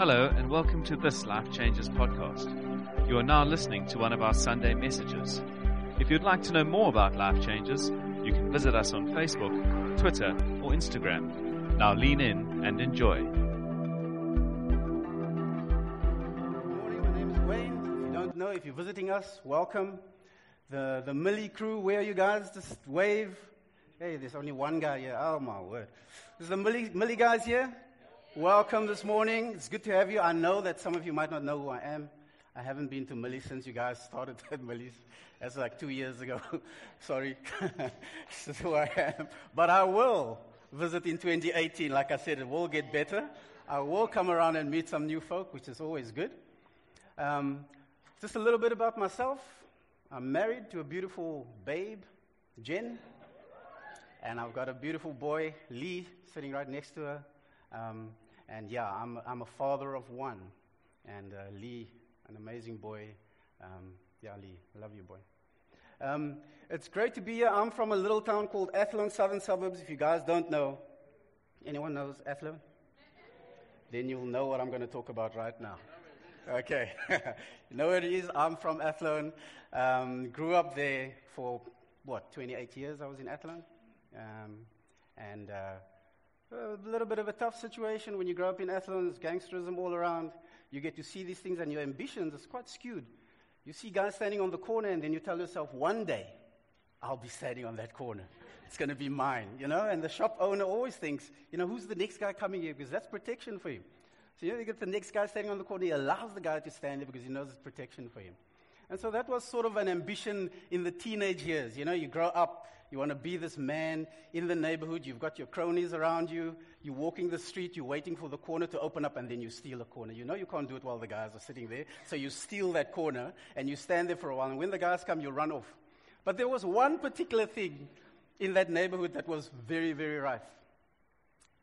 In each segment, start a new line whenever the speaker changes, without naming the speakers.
Hello, and welcome to this Life Changes podcast. You are now listening to one of our Sunday messages. If you'd like to know more about Life Changes, you can visit us on Facebook, Twitter, or Instagram. Now lean in and enjoy.
Good morning, my name is Wayne. If you don't know, if you're visiting us, welcome. The, the Millie crew, where are you guys? Just wave. Hey, there's only one guy here. Oh, my word. Is the Millie, Millie guys here? Welcome this morning. It's good to have you. I know that some of you might not know who I am. I haven't been to Millie since you guys started at Millie's. That's like two years ago. Sorry. this is who I am. But I will visit in 2018. Like I said, it will get better. I will come around and meet some new folk, which is always good. Um, just a little bit about myself. I'm married to a beautiful babe, Jen. And I've got a beautiful boy, Lee, sitting right next to her. Um, and yeah, I'm, I'm a father of one. And uh, Lee, an amazing boy. Um, yeah, Lee, love you, boy. Um, it's great to be here. I'm from a little town called Athlone, southern suburbs. If you guys don't know, anyone knows Athlone? then you'll know what I'm going to talk about right now. Okay. you know where it is? I'm from Athlone. Um, grew up there for, what, 28 years I was in Athlone. Um, and uh, a little bit of a tough situation when you grow up in. There's gangsterism all around. You get to see these things, and your ambitions is quite skewed. You see guys standing on the corner, and then you tell yourself, one day, I'll be standing on that corner. It's going to be mine, you know? And the shop owner always thinks, you know, who's the next guy coming here? Because that's protection for him. So, you know, you get the next guy standing on the corner, he allows the guy to stand there because he knows it's protection for him. And so that was sort of an ambition in the teenage years. You know, you grow up, you want to be this man in the neighborhood, you've got your cronies around you, you're walking the street, you're waiting for the corner to open up, and then you steal a corner. You know you can't do it while the guys are sitting there, so you steal that corner, and you stand there for a while, and when the guys come, you run off. But there was one particular thing in that neighborhood that was very, very rife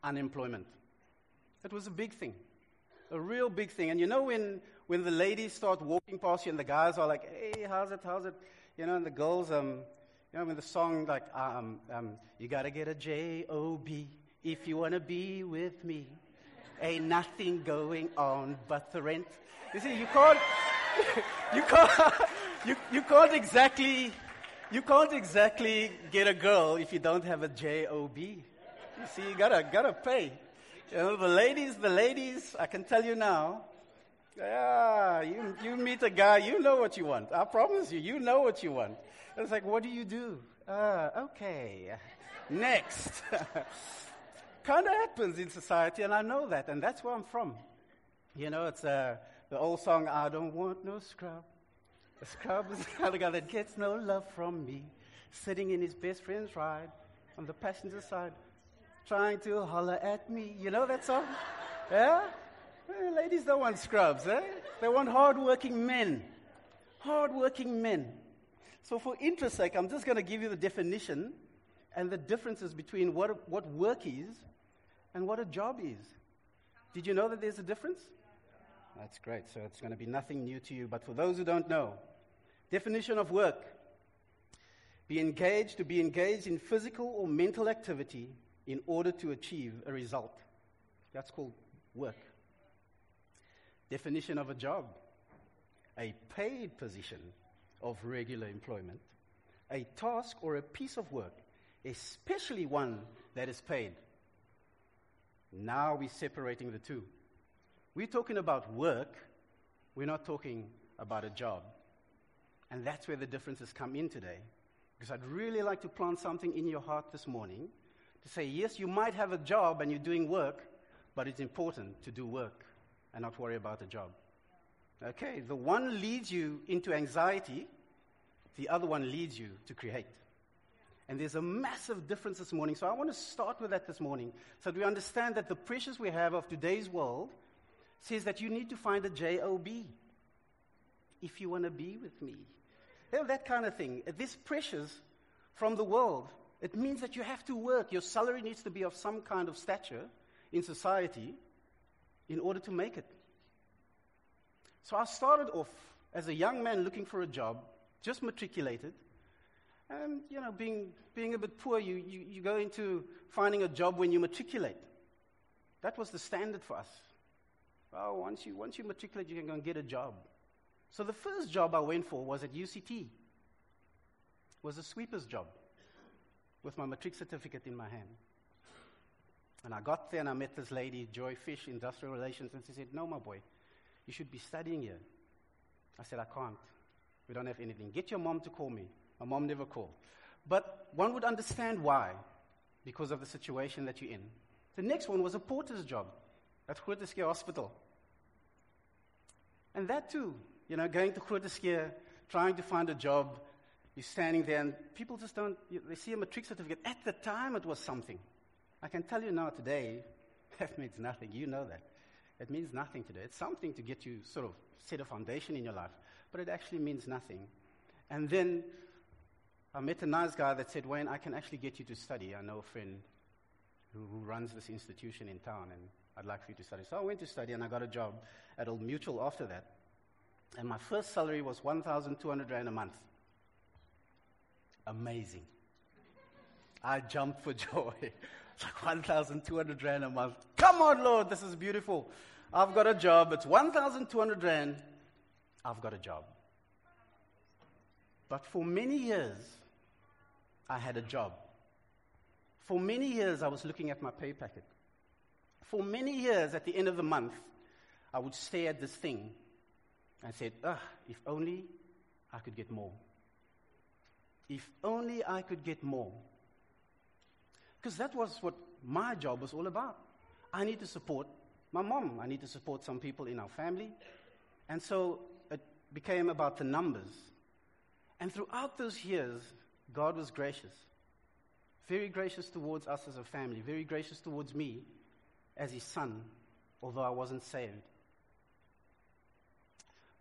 unemployment. It was a big thing, a real big thing. And you know, when, when the ladies start walking past you and the guys are like, hey, how's it, how's it? You know, and the girls, um, you know, when the song, like, um, um, you gotta get a J-O-B if you wanna be with me. Ain't nothing going on but the rent. You see, you can't, you can't, you, you can't exactly, you can't exactly get a girl if you don't have a J-O-B. You see, you gotta, gotta pay. You know, the ladies, the ladies, I can tell you now, yeah, you, you meet a guy, you know what you want. I promise you, you know what you want. It's like, what do you do? Uh, okay, next. kind of happens in society, and I know that, and that's where I'm from. You know, it's uh, the old song, I don't want no scrub. A scrub is the kind of guy that gets no love from me, sitting in his best friend's ride on the passenger side, trying to holler at me. You know that song? Yeah? Ladies don't want scrubs, eh? They want hardworking men. Hardworking men. So, for interest sake, I'm just going to give you the definition and the differences between what, what work is and what a job is. Did you know that there's a difference? That's great. So, it's going to be nothing new to you. But for those who don't know, definition of work be engaged, to be engaged in physical or mental activity in order to achieve a result. That's called work. Definition of a job a paid position of regular employment, a task or a piece of work, especially one that is paid. Now we're separating the two. We're talking about work, we're not talking about a job. And that's where the differences come in today. Because I'd really like to plant something in your heart this morning to say, yes, you might have a job and you're doing work, but it's important to do work and not worry about the job. Okay, the one leads you into anxiety, the other one leads you to create. And there's a massive difference this morning. So I want to start with that this morning so that we understand that the pressures we have of today's world says that you need to find a job if you want to be with me. You know, that kind of thing. This pressures from the world. It means that you have to work. Your salary needs to be of some kind of stature in society in order to make it. So I started off as a young man looking for a job, just matriculated. And, you know, being, being a bit poor, you, you, you go into finding a job when you matriculate. That was the standard for us. Oh, once you, once you matriculate, you can go and get a job. So the first job I went for was at UCT. Was a sweeper's job with my matric certificate in my hand. And I got there and I met this lady, Joy Fish, Industrial Relations, and she said, No, my boy, you should be studying here. I said, I can't. We don't have anything. Get your mom to call me. My mom never called. But one would understand why, because of the situation that you're in. The next one was a porter's job at Groote Hospital. And that too, you know, going to Groote trying to find a job, you're standing there and people just don't, they see a matric certificate. At the time, it was something. I can tell you now today, that means nothing. You know that. It means nothing today. It's something to get you sort of set a foundation in your life, but it actually means nothing. And then I met a nice guy that said, Wayne, I can actually get you to study. I know a friend who, who runs this institution in town, and I'd like for you to study. So I went to study, and I got a job at Old Mutual after that. And my first salary was 1,200 Rand a month. Amazing. I jumped for joy. It's like 1,200 Rand a month. Come on, Lord, this is beautiful. I've got a job. It's 1,200 Rand. I've got a job. But for many years, I had a job. For many years, I was looking at my pay packet. For many years, at the end of the month, I would stare at this thing and said, ah, if only I could get more. If only I could get more. Because that was what my job was all about. I need to support my mom. I need to support some people in our family. And so it became about the numbers. And throughout those years, God was gracious. Very gracious towards us as a family, very gracious towards me as his son, although I wasn't saved.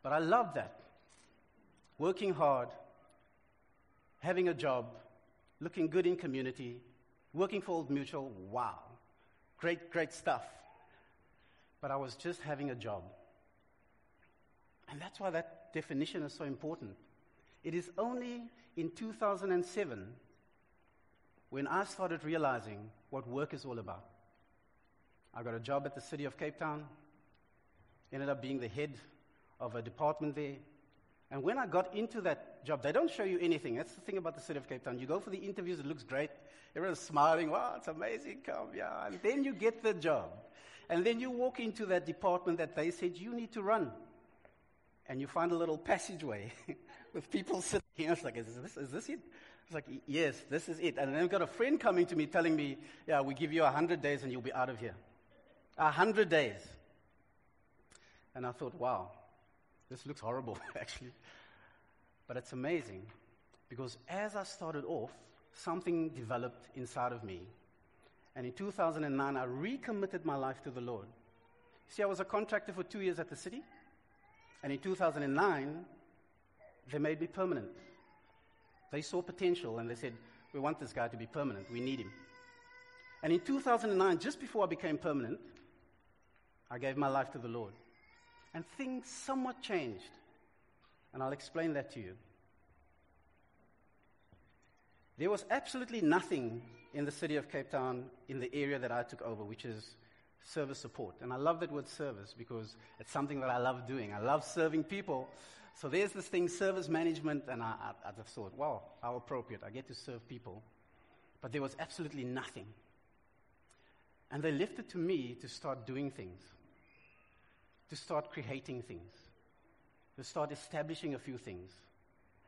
But I love that. Working hard, having a job, looking good in community, working for Old Mutual, wow. Great, great stuff. But I was just having a job. And that's why that definition is so important. It is only in 2007 when I started realizing what work is all about. I got a job at the city of Cape Town, ended up being the head of a department there. And when I got into that job, they don't show you anything. That's the thing about the city of Cape Town. You go for the interviews, it looks great. Everyone's smiling. Wow, it's amazing. Come, yeah. And then you get the job. And then you walk into that department that they said you need to run. And you find a little passageway with people sitting here. It's like, is this, is this it? It's like, yes, this is it. And then I've got a friend coming to me telling me, yeah, we give you a hundred days and you'll be out of here. A hundred days. And I thought, wow, this looks horrible, actually. But it's amazing because as I started off, something developed inside of me. And in 2009, I recommitted my life to the Lord. See, I was a contractor for two years at the city. And in 2009, they made me permanent. They saw potential and they said, We want this guy to be permanent. We need him. And in 2009, just before I became permanent, I gave my life to the Lord. And things somewhat changed. And I'll explain that to you. There was absolutely nothing in the city of Cape Town in the area that I took over, which is service support. And I love that word service because it's something that I love doing. I love serving people. So there's this thing, service management, and I, I, I just thought, wow, how appropriate. I get to serve people. But there was absolutely nothing. And they left it to me to start doing things, to start creating things, to start establishing a few things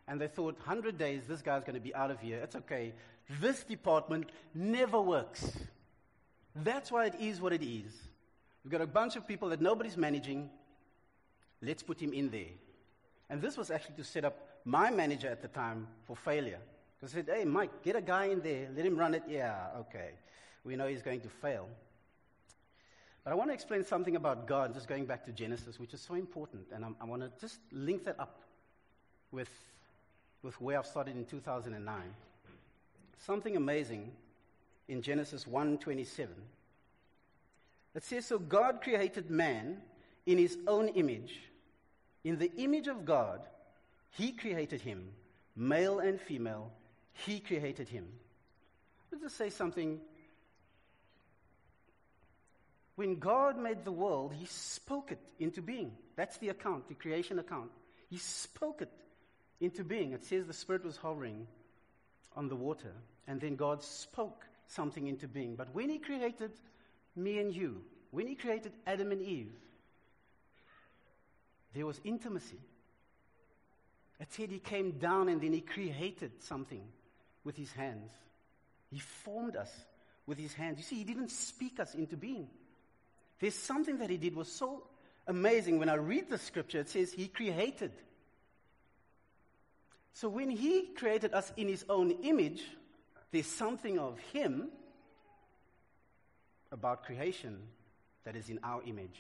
and they thought, 100 days, this guy's going to be out of here. It's okay. This department never works. That's why it is what it is. We've got a bunch of people that nobody's managing. Let's put him in there. And this was actually to set up my manager at the time for failure. Because I said, hey, Mike, get a guy in there, let him run it. Yeah, okay. We know he's going to fail. But I want to explain something about God, just going back to Genesis, which is so important. And I'm, I want to just link that up with with where I've started in 2009. Something amazing in Genesis 1:27. It says, "So God created man in his own image. In the image of God, he created him, male and female, he created him." Let's just say something. When God made the world, He spoke it into being. That's the account, the creation account. He spoke it into being. It says the Spirit was hovering on the water, and then God spoke something into being. But when He created me and you, when He created Adam and Eve, there was intimacy. It said He came down and then He created something with His hands. He formed us with His hands. You see, He didn't speak us into being. There's something that He did was so amazing. When I read the scripture, it says He created. So when He created us in His own image, there's something of Him about creation that is in our image.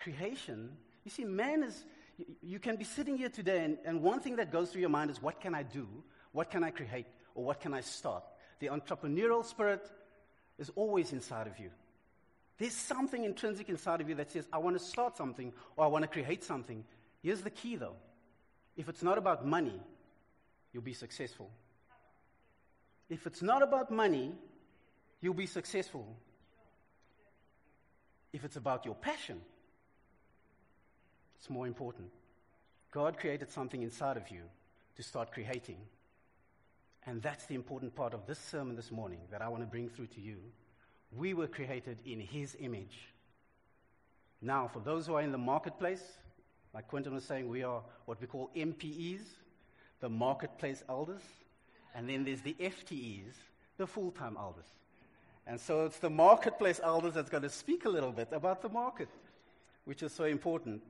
Creation, you see, man is, you, can be sitting here today, and, and one thing that goes through your mind is what can I do? What can I create? Or what can I start? The entrepreneurial spirit is always inside of you. There's something intrinsic inside of you that says, I want to start something or I want to create something. Here's the key, though if it's not about money, you'll be successful. If it's not about money, you'll be successful. If it's about your passion, it's more important. God created something inside of you to start creating. And that's the important part of this sermon this morning that I want to bring through to you. We were created in His image. Now, for those who are in the marketplace, like Quentin was saying, we are what we call MPEs, the marketplace elders. And then there's the FTEs, the full time elders. And so it's the marketplace elders that's going to speak a little bit about the market, which is so important.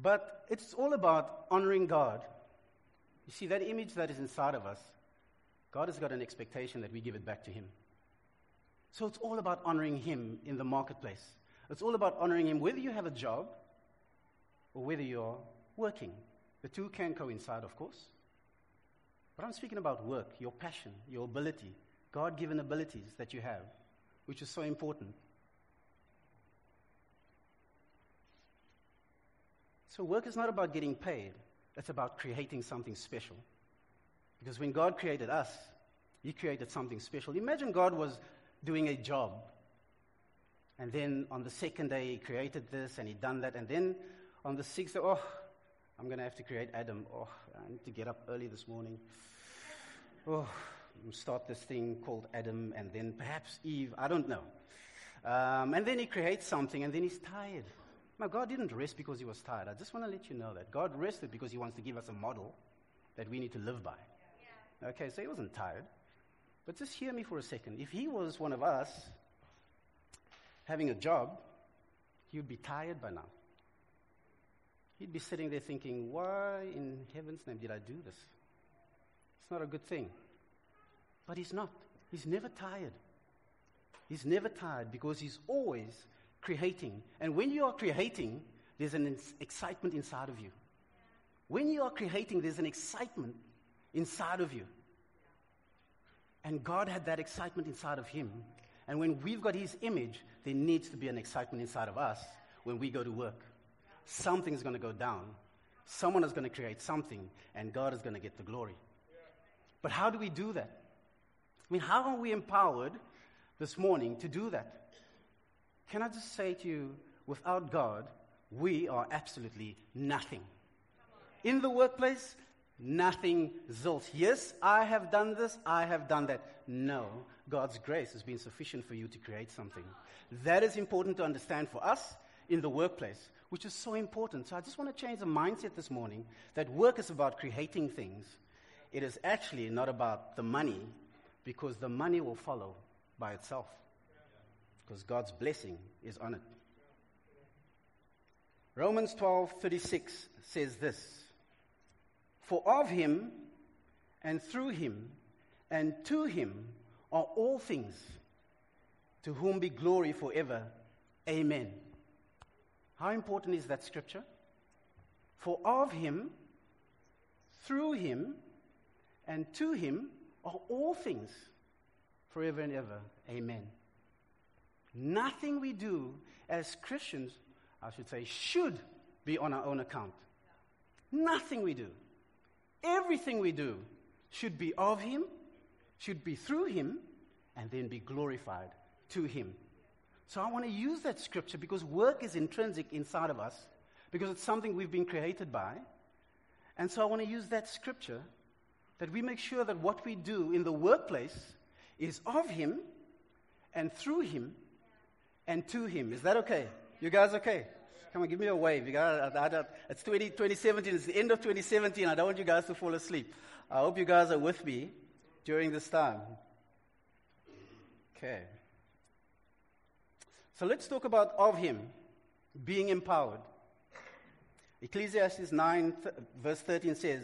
But it's all about honoring God. You see, that image that is inside of us, God has got an expectation that we give it back to Him. So it's all about honoring Him in the marketplace. It's all about honoring Him, whether you have a job or whether you're working. The two can coincide, of course. But I'm speaking about work, your passion, your ability, God given abilities that you have, which is so important. So, work is not about getting paid, it's about creating something special. Because when God created us, He created something special. Imagine God was doing a job and then on the second day, he created this and he done that. And then on the sixth day, oh, I'm going to have to create Adam. Oh, I need to get up early this morning. Oh, start this thing called Adam and then perhaps Eve. I don't know. Um, and then he creates something and then he's tired. Now, God didn't rest because he was tired. I just want to let you know that. God rested because he wants to give us a model that we need to live by. Yeah. Okay, so he wasn't tired. But just hear me for a second. If he was one of us, having a job, would be tired by now. He'd be sitting there thinking, why in heaven's name did I do this? It's not a good thing. But he's not. He's never tired. He's never tired because he's always creating. And when you are creating, there's an excitement inside of you. When you are creating, there's an excitement inside of you. And God had that excitement inside of him. And when we've got his image, there needs to be an excitement inside of us when we go to work. Something's going to go down. Someone is going to create something, and God is going to get the glory. But how do we do that? I mean, how are we empowered this morning to do that? Can I just say to you, without God, we are absolutely nothing. In the workplace, nothing zilch. Yes, I have done this, I have done that. No, God's grace has been sufficient for you to create something. That is important to understand for us in the workplace, which is so important. So I just want to change the mindset this morning that work is about creating things. It is actually not about the money, because the money will follow by itself. Because God's blessing is on it. Romans 12:36 says this: For of him and through him and to him are all things, to whom be glory forever. Amen. How important is that scripture? For of him, through him, and to him are all things, forever and ever. Amen. Nothing we do as Christians, I should say, should be on our own account. Nothing we do. Everything we do should be of him should be through him and then be glorified to Him. So I want to use that scripture because work is intrinsic inside of us, because it's something we've been created by. And so I want to use that scripture that we make sure that what we do in the workplace is of Him and through Him and to Him. Is that okay? You guys okay? Come on, give me a wave. You got, I, I, it's 20, 2017. It's the end of 2017. I don't want you guys to fall asleep. I hope you guys are with me during this time. Okay. So let's talk about of Him being empowered. Ecclesiastes 9, th- verse 13 says,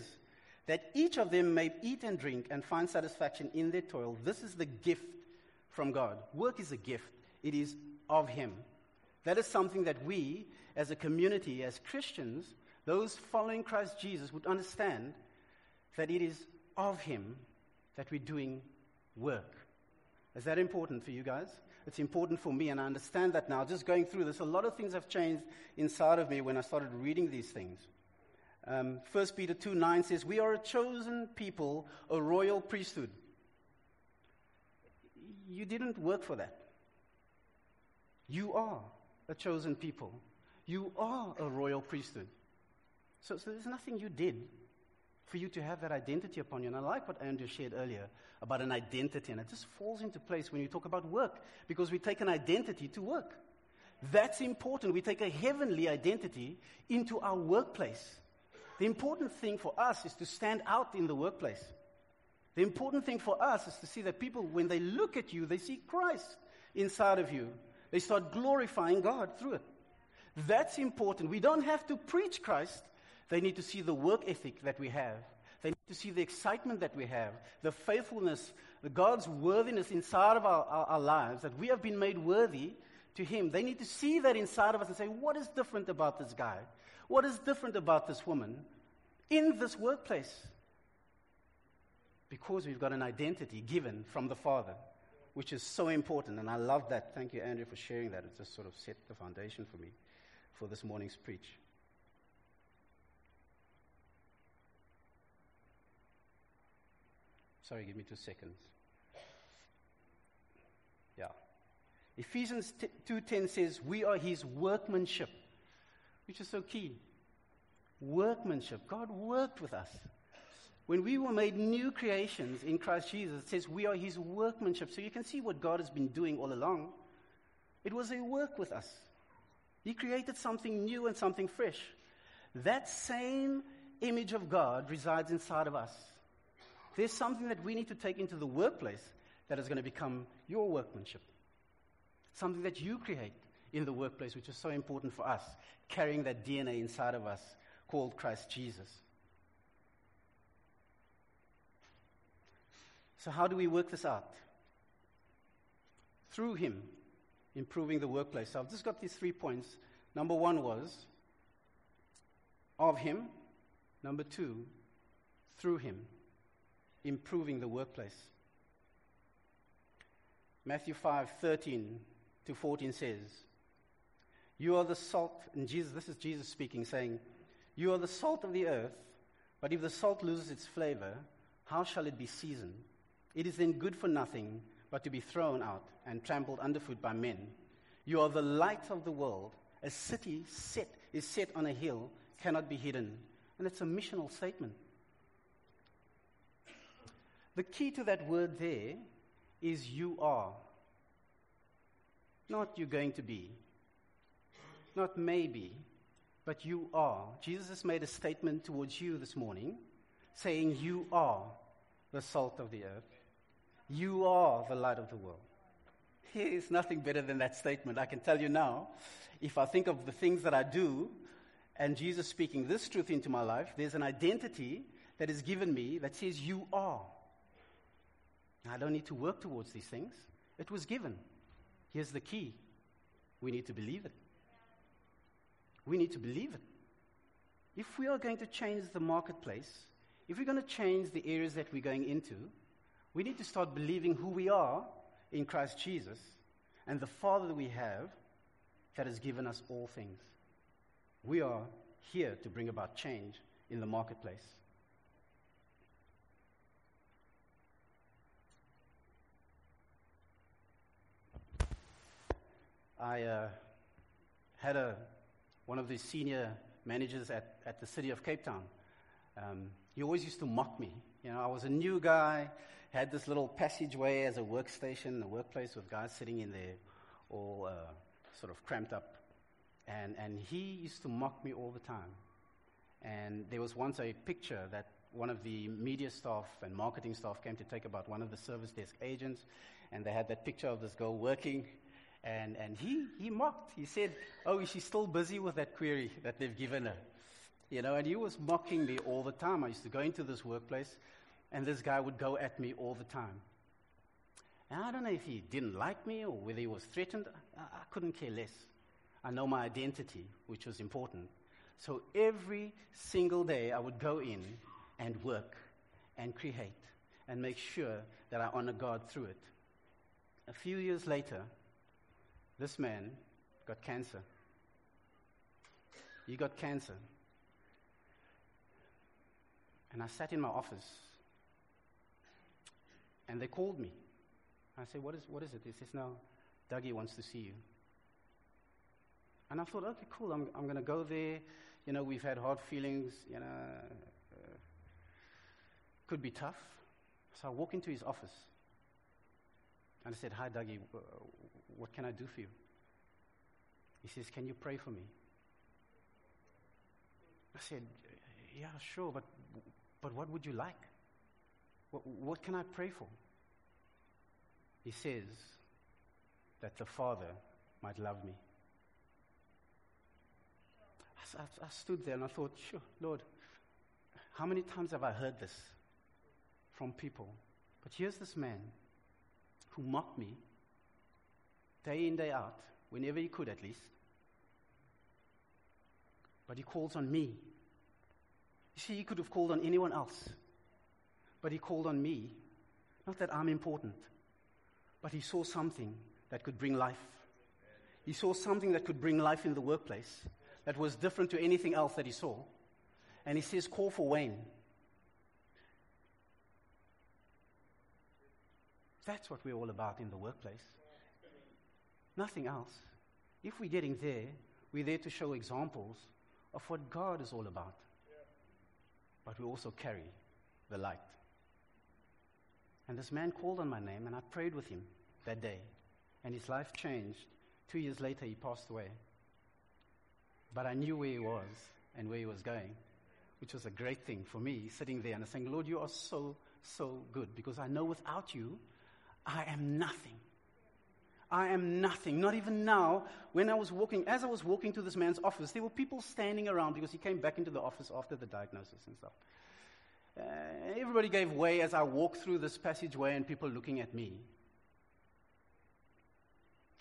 That each of them may eat and drink and find satisfaction in their toil. This is the gift from God. Work is a gift, it is of Him. That is something that we, as a community, as Christians, those following Christ Jesus, would understand that it is of Him that we're doing work. Is that important for you guys? It's important for me, and I understand that now. Just going through this, a lot of things have changed inside of me when I started reading these things. Um, 1 Peter 2 9 says, We are a chosen people, a royal priesthood. You didn't work for that. You are a chosen people. You are a royal priesthood. So, so there's nothing you did for you to have that identity upon you. And I like what Andrew shared earlier about an identity, and it just falls into place when you talk about work, because we take an identity to work. That's important. We take a heavenly identity into our workplace. The important thing for us is to stand out in the workplace. The important thing for us is to see that people, when they look at you, they see Christ inside of you. They start glorifying God through it. That's important. We don't have to preach Christ. They need to see the work ethic that we have. They need to see the excitement that we have, the faithfulness, the God's worthiness inside of our, our, our lives, that we have been made worthy to Him. They need to see that inside of us and say, what is different about this guy? What is different about this woman in this workplace? Because we've got an identity given from the Father, which is so important. And I love that. Thank you, Andrew, for sharing that. It just sort of set the foundation for me for this morning's preach. Sorry, give me two seconds. Yeah. Ephesians 2:10 says, "We are his workmanship," which is so key. Workmanship. God worked with us. When we were made new creations in Christ Jesus, it says we are his workmanship. So you can see what God has been doing all along. It was a work with us. He created something new and something fresh. That same image of God resides inside of us. There's something that we need to take into the workplace that is going to become your workmanship. Something that you create in the workplace, which is so important for us, carrying that DNA inside of us called Christ Jesus. So, how do we work this out? Through Him, improving the workplace. So, I've just got these three points. Number one was of Him. Number two, through Him improving the workplace. Matthew 5 13 to 14 says, You are the salt, and Jesus, this is Jesus speaking, saying, You are the salt of the earth, but if the salt loses its flavor, how shall it be seasoned? It is then good for nothing but to be thrown out and trampled underfoot by men. You are the light of the world. A city set is set on a hill, cannot be hidden. And it's a missional statement. The key to that word there is you are. Not you're going to be. Not maybe, but you are. Jesus has made a statement towards you this morning saying, You are the salt of the earth. You are the light of the world. There is nothing better than that statement. I can tell you now, if I think of the things that I do and Jesus speaking this truth into my life, there's an identity that is given me that says, You are. I don't need to work towards these things. It was given. Here's the key we need to believe it. We need to believe it. If we are going to change the marketplace, if we're going to change the areas that we're going into, we need to start believing who we are in Christ Jesus and the Father that we have that has given us all things. We are here to bring about change in the marketplace. I uh, had a, one of the senior managers at, at the city of Cape Town. Um, he always used to mock me. You know, I was a new guy, had this little passageway as a workstation, a workplace with guys sitting in there, all uh, sort of cramped up. And, and he used to mock me all the time. And there was once a picture that one of the media staff and marketing staff came to take about one of the service desk agents, and they had that picture of this girl working. And, and he, he mocked. He said, Oh, is she still busy with that query that they've given her? You know, and he was mocking me all the time. I used to go into this workplace, and this guy would go at me all the time. And I don't know if he didn't like me or whether he was threatened. I, I couldn't care less. I know my identity, which was important. So every single day I would go in and work and create and make sure that I honor God through it. A few years later, this man got cancer. He got cancer. And I sat in my office and they called me. I said, What is, what is it? He says, No, Dougie wants to see you. And I thought, okay, cool, I'm, I'm going to go there. You know, we've had hard feelings, you know, uh, could be tough. So I walk into his office and I said, Hi, Dougie, uh, what can I do for you? He says, Can you pray for me? I said, Yeah, sure, but, but what would you like? What, what can I pray for? He says that the Father might love me. I, I, I stood there and I thought, Sure, Lord, how many times have I heard this from people? But here's this man who mocked me day in, day out, whenever he could at least. But he calls on me. You see, he could have called on anyone else, but he called on me. Not that I'm important, but he saw something that could bring life. He saw something that could bring life in the workplace that was different to anything else that he saw. And he says, Call for Wayne. That's what we're all about in the workplace. Nothing else. If we're getting there, we're there to show examples of what God is all about. But we also carry the light. And this man called on my name, and I prayed with him that day. And his life changed. Two years later, he passed away. But I knew where he was and where he was going, which was a great thing for me, sitting there and saying, Lord, you are so, so good, because I know without you, I am nothing. I am nothing. Not even now, when I was walking, as I was walking to this man's office, there were people standing around because he came back into the office after the diagnosis and stuff. Uh, everybody gave way as I walked through this passageway and people looking at me.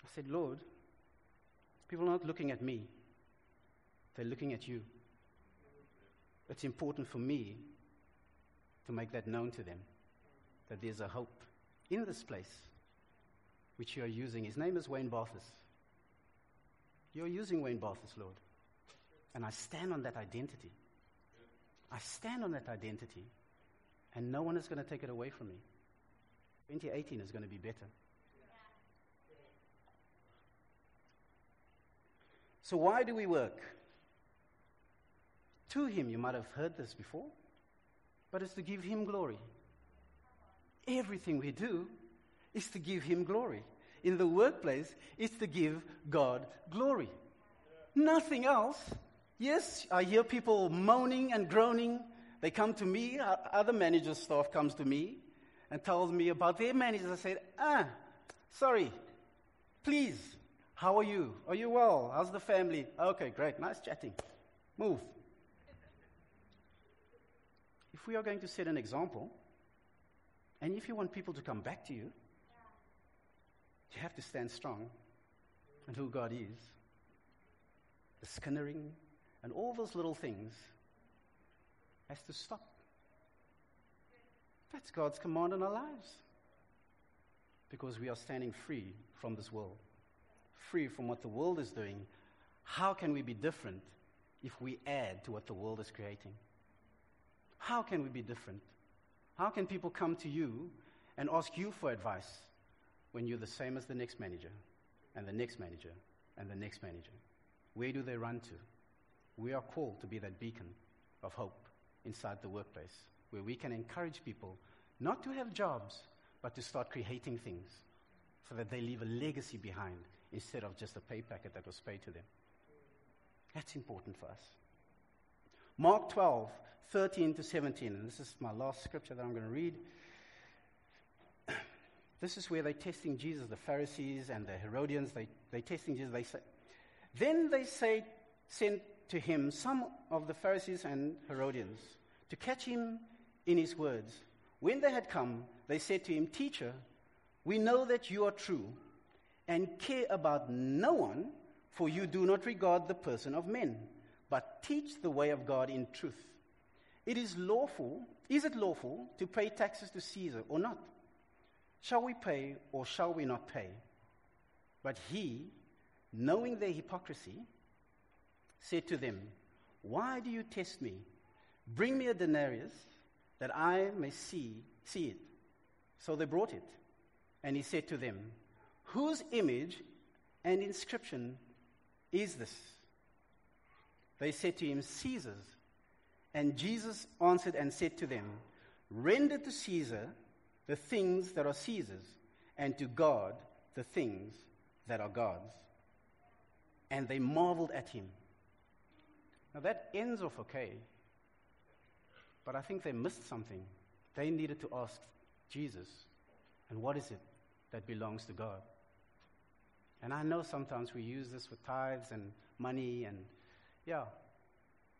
I said, Lord, people are not looking at me, they're looking at you. It's important for me to make that known to them that there's a hope in this place which you are using. His name is Wayne Barthus. You're using Wayne Barthus, Lord. And I stand on that identity. I stand on that identity. And no one is going to take it away from me. 2018 is going to be better. So, why do we work? To Him, you might have heard this before, but it's to give Him glory. Everything we do is to give Him glory. In the workplace, it's to give God glory. Nothing else. Yes, I hear people moaning and groaning. They come to me, other managers' staff comes to me and tells me about their managers. I said, ah, sorry, please, how are you? Are you well? How's the family? Okay, great, nice chatting. Move. If we are going to set an example, and if you want people to come back to you, you have to stand strong on who God is. The skinnering and all those little things has to stop. That's God's command in our lives. Because we are standing free from this world, free from what the world is doing. How can we be different if we add to what the world is creating? How can we be different? How can people come to you and ask you for advice when you're the same as the next manager and the next manager and the next manager. Where do they run to? We are called to be that beacon of hope inside the workplace where we can encourage people not to have jobs, but to start creating things so that they leave a legacy behind instead of just a pay packet that was paid to them. That's important for us. Mark 12, 13 to 17, and this is my last scripture that I'm going to read. This is where they're testing Jesus, the Pharisees and the Herodians. They, they're testing Jesus. They say, then they say, sent to him some of the Pharisees and Herodians to catch him in his words. When they had come, they said to him, Teacher, we know that you are true and care about no one, for you do not regard the person of men, but teach the way of God in truth. It is lawful, is it lawful to pay taxes to Caesar or not? Shall we pay or shall we not pay? But he, knowing their hypocrisy, said to them, Why do you test me? Bring me a denarius that I may see, see it. So they brought it. And he said to them, Whose image and inscription is this? They said to him, Caesar's. And Jesus answered and said to them, Render to Caesar the things that are Caesar's, and to God the things that are God's. And they marveled at him. Now that ends off okay, but I think they missed something. They needed to ask Jesus, and what is it that belongs to God? And I know sometimes we use this with tithes and money, and yeah,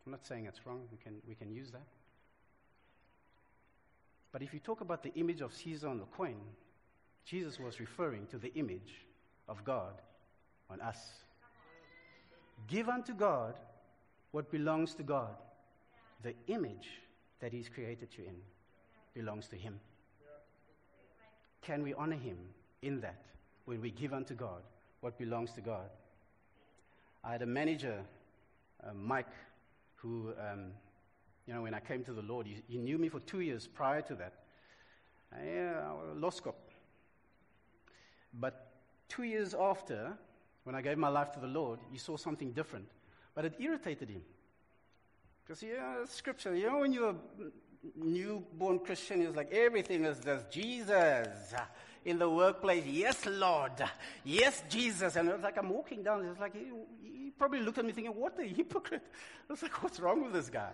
I'm not saying it's wrong. We can, we can use that. But if you talk about the image of Caesar on the coin, Jesus was referring to the image of God on us. Give unto God what belongs to God. The image that He's created you in belongs to Him. Can we honor Him in that when we give unto God what belongs to God? I had a manager, uh, Mike, who um, you know, when I came to the Lord, he, he knew me for two years prior to that. I, uh, lost cop. But two years after, when I gave my life to the Lord, he saw something different. But it irritated him. Because, yeah, scripture, you know, when you're a newborn Christian, it's like everything is just Jesus. In the workplace, yes, Lord. Yes, Jesus. And it's like I'm walking down, it's like he, he probably looked at me thinking, what a hypocrite. I was like, what's wrong with this guy?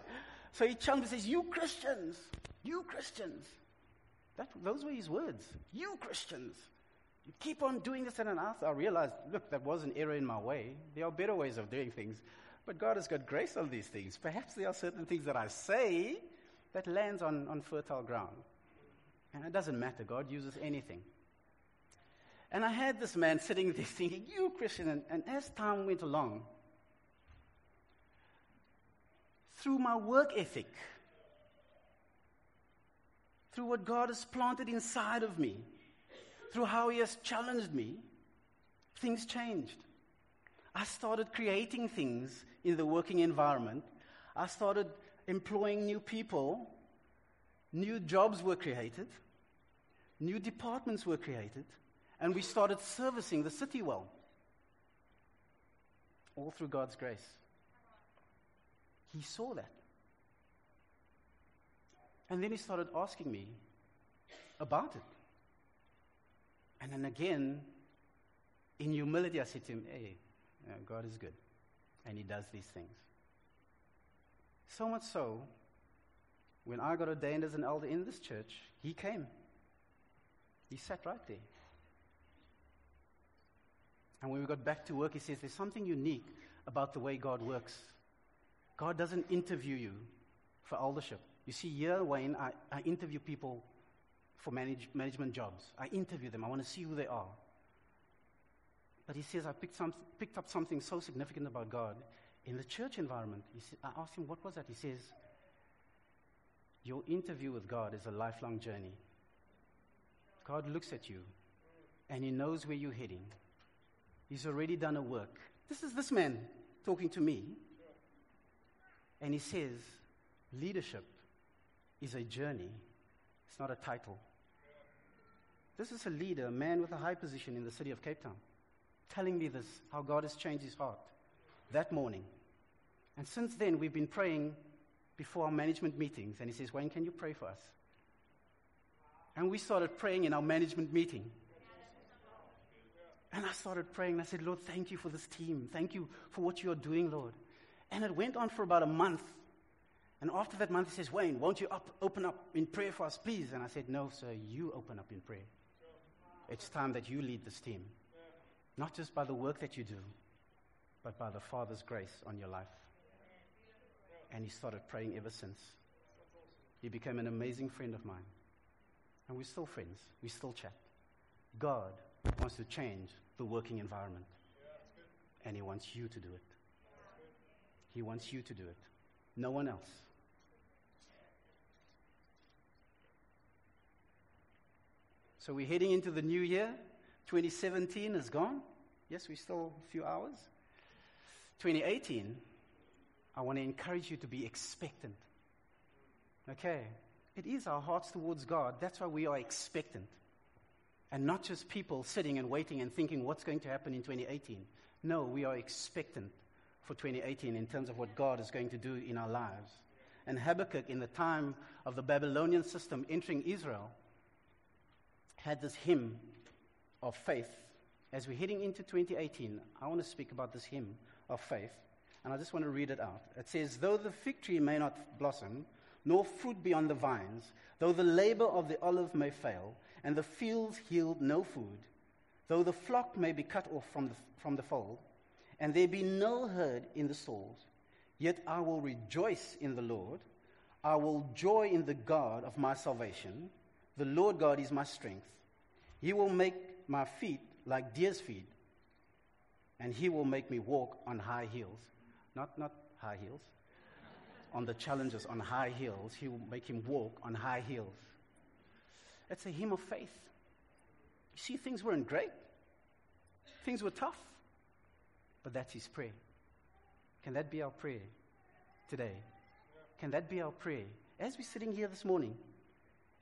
So he challenged and says, You Christians, you Christians. That, those were his words. You Christians. You keep on doing this and. I realized, look, that was an error in my way. There are better ways of doing things. But God has got grace on these things. Perhaps there are certain things that I say that lands on, on fertile ground. And it doesn't matter. God uses anything. And I had this man sitting there thinking, You Christian. And, and as time went along, through my work ethic, through what God has planted inside of me, through how He has challenged me, things changed. I started creating things in the working environment. I started employing new people. New jobs were created. New departments were created. And we started servicing the city well. All through God's grace. He saw that. And then he started asking me about it. And then again, in humility, I said to him, Hey, God is good. And he does these things. So much so, when I got ordained as an elder in this church, he came. He sat right there. And when we got back to work, he says, There's something unique about the way God works. God doesn't interview you for eldership. You see, here, Wayne, I, I interview people for manage, management jobs. I interview them. I want to see who they are. But he says, I picked, some, picked up something so significant about God in the church environment. I asked him, what was that? He says, Your interview with God is a lifelong journey. God looks at you and he knows where you're heading. He's already done a work. This is this man talking to me. And he says, leadership is a journey, it's not a title. This is a leader, a man with a high position in the city of Cape Town. telling me this, how God has changed his heart that morning. And since then, we've been praying before our management meetings. And he says, Wayne, can you pray for us? And we started praying in our management meeting. And I started praying and I said, Lord, thank you for this team. Thank you for what you are doing, Lord. And it went on for about a month. And after that month, he says, Wayne, won't you up, open up in prayer for us, please? And I said, No, sir, you open up in prayer. It's time that you lead this team. Not just by the work that you do, but by the Father's grace on your life. And he started praying ever since. He became an amazing friend of mine. And we're still friends. We still chat. God wants to change the working environment. And he wants you to do it. He wants you to do it. No one else. So we're heading into the new year. 2017 is gone. Yes, we're still a few hours. 2018, I want to encourage you to be expectant. Okay? It is our hearts towards God. That's why we are expectant. And not just people sitting and waiting and thinking what's going to happen in 2018. No, we are expectant for 2018 in terms of what God is going to do in our lives. And Habakkuk, in the time of the Babylonian system entering Israel, had this hymn of faith. As we're heading into 2018, I want to speak about this hymn of faith, and I just want to read it out. It says, Though the fig tree may not blossom, nor fruit be on the vines, though the labor of the olive may fail, and the fields yield no food, though the flock may be cut off from the, from the fold, and there be no herd in the stalls, yet I will rejoice in the Lord. I will joy in the God of my salvation. The Lord God is my strength. He will make my feet like deer's feet, and he will make me walk on high heels. Not, not high heels. On the challenges on high heels, he will make him walk on high heels. It's a hymn of faith. You see, things weren't great, things were tough, but that's his prayer. Can that be our prayer today? Can that be our prayer? As we're sitting here this morning,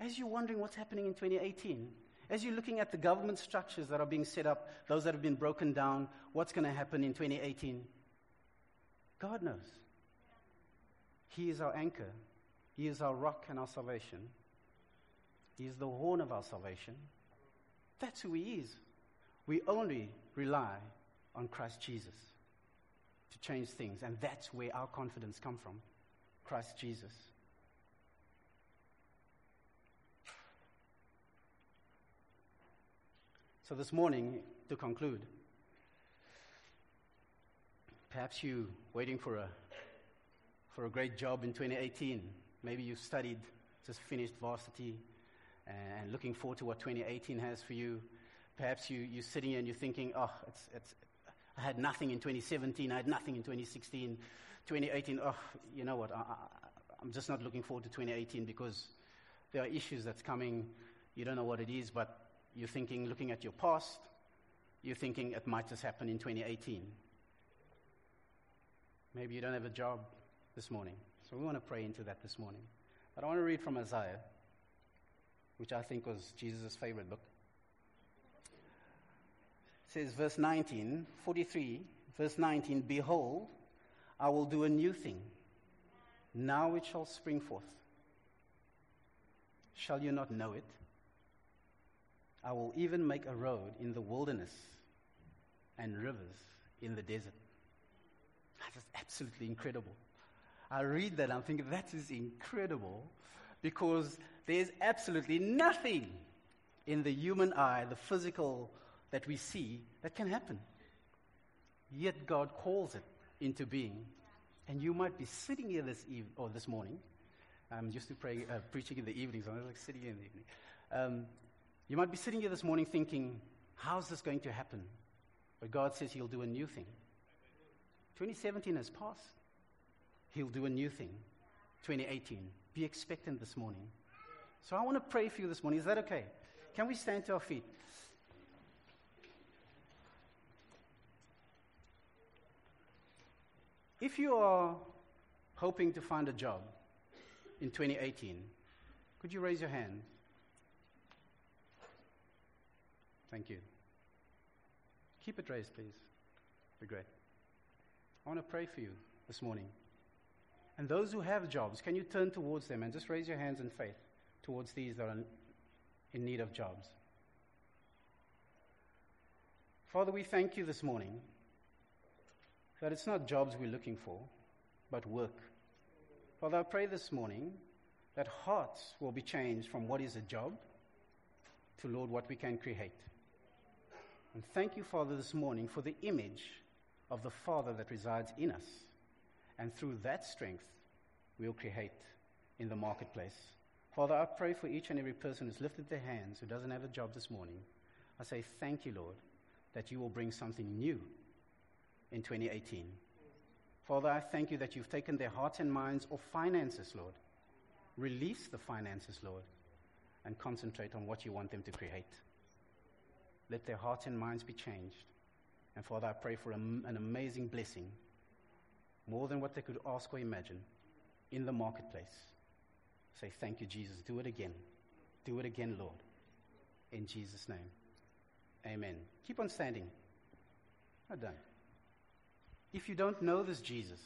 as you're wondering what's happening in 2018, as you're looking at the government structures that are being set up, those that have been broken down, what's going to happen in 2018? God knows. He is our anchor, He is our rock and our salvation. He is the horn of our salvation. That's who He is. We only rely on Christ Jesus to change things, and that's where our confidence comes from Christ Jesus. So, this morning, to conclude, perhaps you waiting for a, for a great job in 2018. Maybe you studied, just finished varsity, and looking forward to what 2018 has for you. Perhaps you, you're sitting here and you're thinking, oh, it's, it's, I had nothing in 2017, I had nothing in 2016. 2018, oh, you know what, I, I'm just not looking forward to 2018 because there are issues that's coming. You don't know what it is, but you're thinking, looking at your past, you're thinking it might just happen in 2018. Maybe you don't have a job this morning. So we want to pray into that this morning. But I want to read from Isaiah, which I think was Jesus' favorite book. It says, verse 19, 43, verse 19, Behold, I will do a new thing. Now it shall spring forth. Shall you not know it? I will even make a road in the wilderness and rivers in the desert. That is absolutely incredible. I read that, I'm thinking, that is incredible because there's absolutely nothing in the human eye, the physical that we see, that can happen. Yet God calls it into being. And you might be sitting here this eve- or this morning. I'm used to pray, uh, preaching in the evenings. I'm like sitting here in the evening. Um, you might be sitting here this morning thinking, how's this going to happen? But God says He'll do a new thing. 2017 has passed. He'll do a new thing. 2018. Be expectant this morning. So I want to pray for you this morning. Is that okay? Can we stand to our feet? If you are hoping to find a job in 2018, could you raise your hand? Thank you. Keep it raised, please. Be great. I want to pray for you this morning. And those who have jobs, can you turn towards them and just raise your hands in faith towards these that are in need of jobs? Father, we thank you this morning that it's not jobs we're looking for, but work. Father, I pray this morning that hearts will be changed from what is a job to, Lord, what we can create. And thank you, Father, this morning for the image of the Father that resides in us. And through that strength, we'll create in the marketplace. Father, I pray for each and every person who's lifted their hands, who doesn't have a job this morning. I say, Thank you, Lord, that you will bring something new in 2018. Father, I thank you that you've taken their hearts and minds off finances, Lord. Release the finances, Lord, and concentrate on what you want them to create. Let their hearts and minds be changed. And Father, I pray for an amazing blessing, more than what they could ask or imagine, in the marketplace. Say, Thank you, Jesus. Do it again. Do it again, Lord. In Jesus' name. Amen. Keep on standing. Not done. If you don't know this Jesus,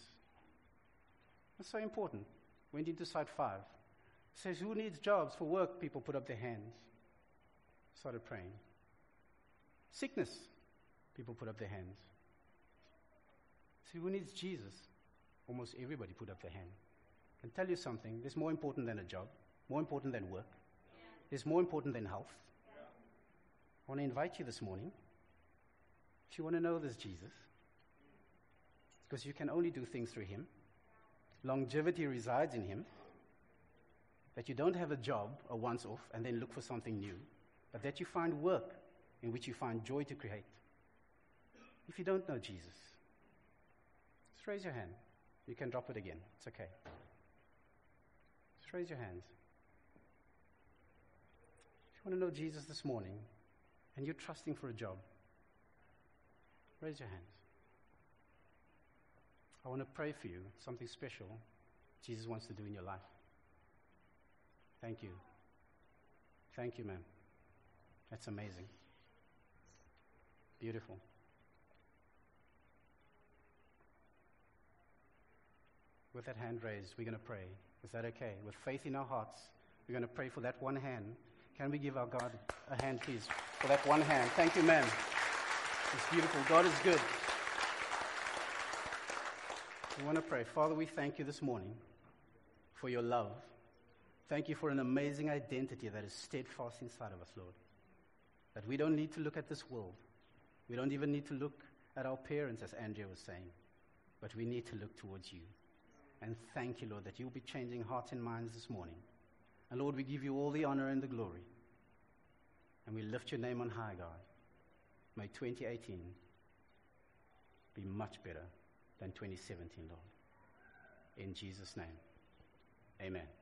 that's so important. Went into side five. Says, Who needs jobs for work? People put up their hands. Started praying. Sickness. People put up their hands. See, who needs Jesus? Almost everybody put up their hand. I can tell you something. There's more important than a job, more important than work. Yeah. There's more important than health. Yeah. I want to invite you this morning. If you want to know this Jesus, because you can only do things through Him, longevity resides in Him, that you don't have a job, a once off, and then look for something new, but that you find work in which you find joy to create. If you don't know Jesus, just raise your hand. You can drop it again. It's okay. Just raise your hands. If you want to know Jesus this morning and you're trusting for a job, raise your hands. I want to pray for you, something special Jesus wants to do in your life. Thank you. Thank you, ma'am. That's amazing. Beautiful. With that hand raised, we're going to pray. Is that okay? With faith in our hearts, we're going to pray for that one hand. Can we give our God a hand, please, for that one hand? Thank you, ma'am. It's beautiful. God is good. We want to pray. Father, we thank you this morning for your love. Thank you for an amazing identity that is steadfast inside of us, Lord. That we don't need to look at this world. We don't even need to look at our parents, as Andrea was saying, but we need to look towards you. And thank you, Lord, that you'll be changing hearts and minds this morning. And Lord, we give you all the honor and the glory. And we lift your name on high, God. May 2018 be much better than 2017, Lord. In Jesus' name, amen.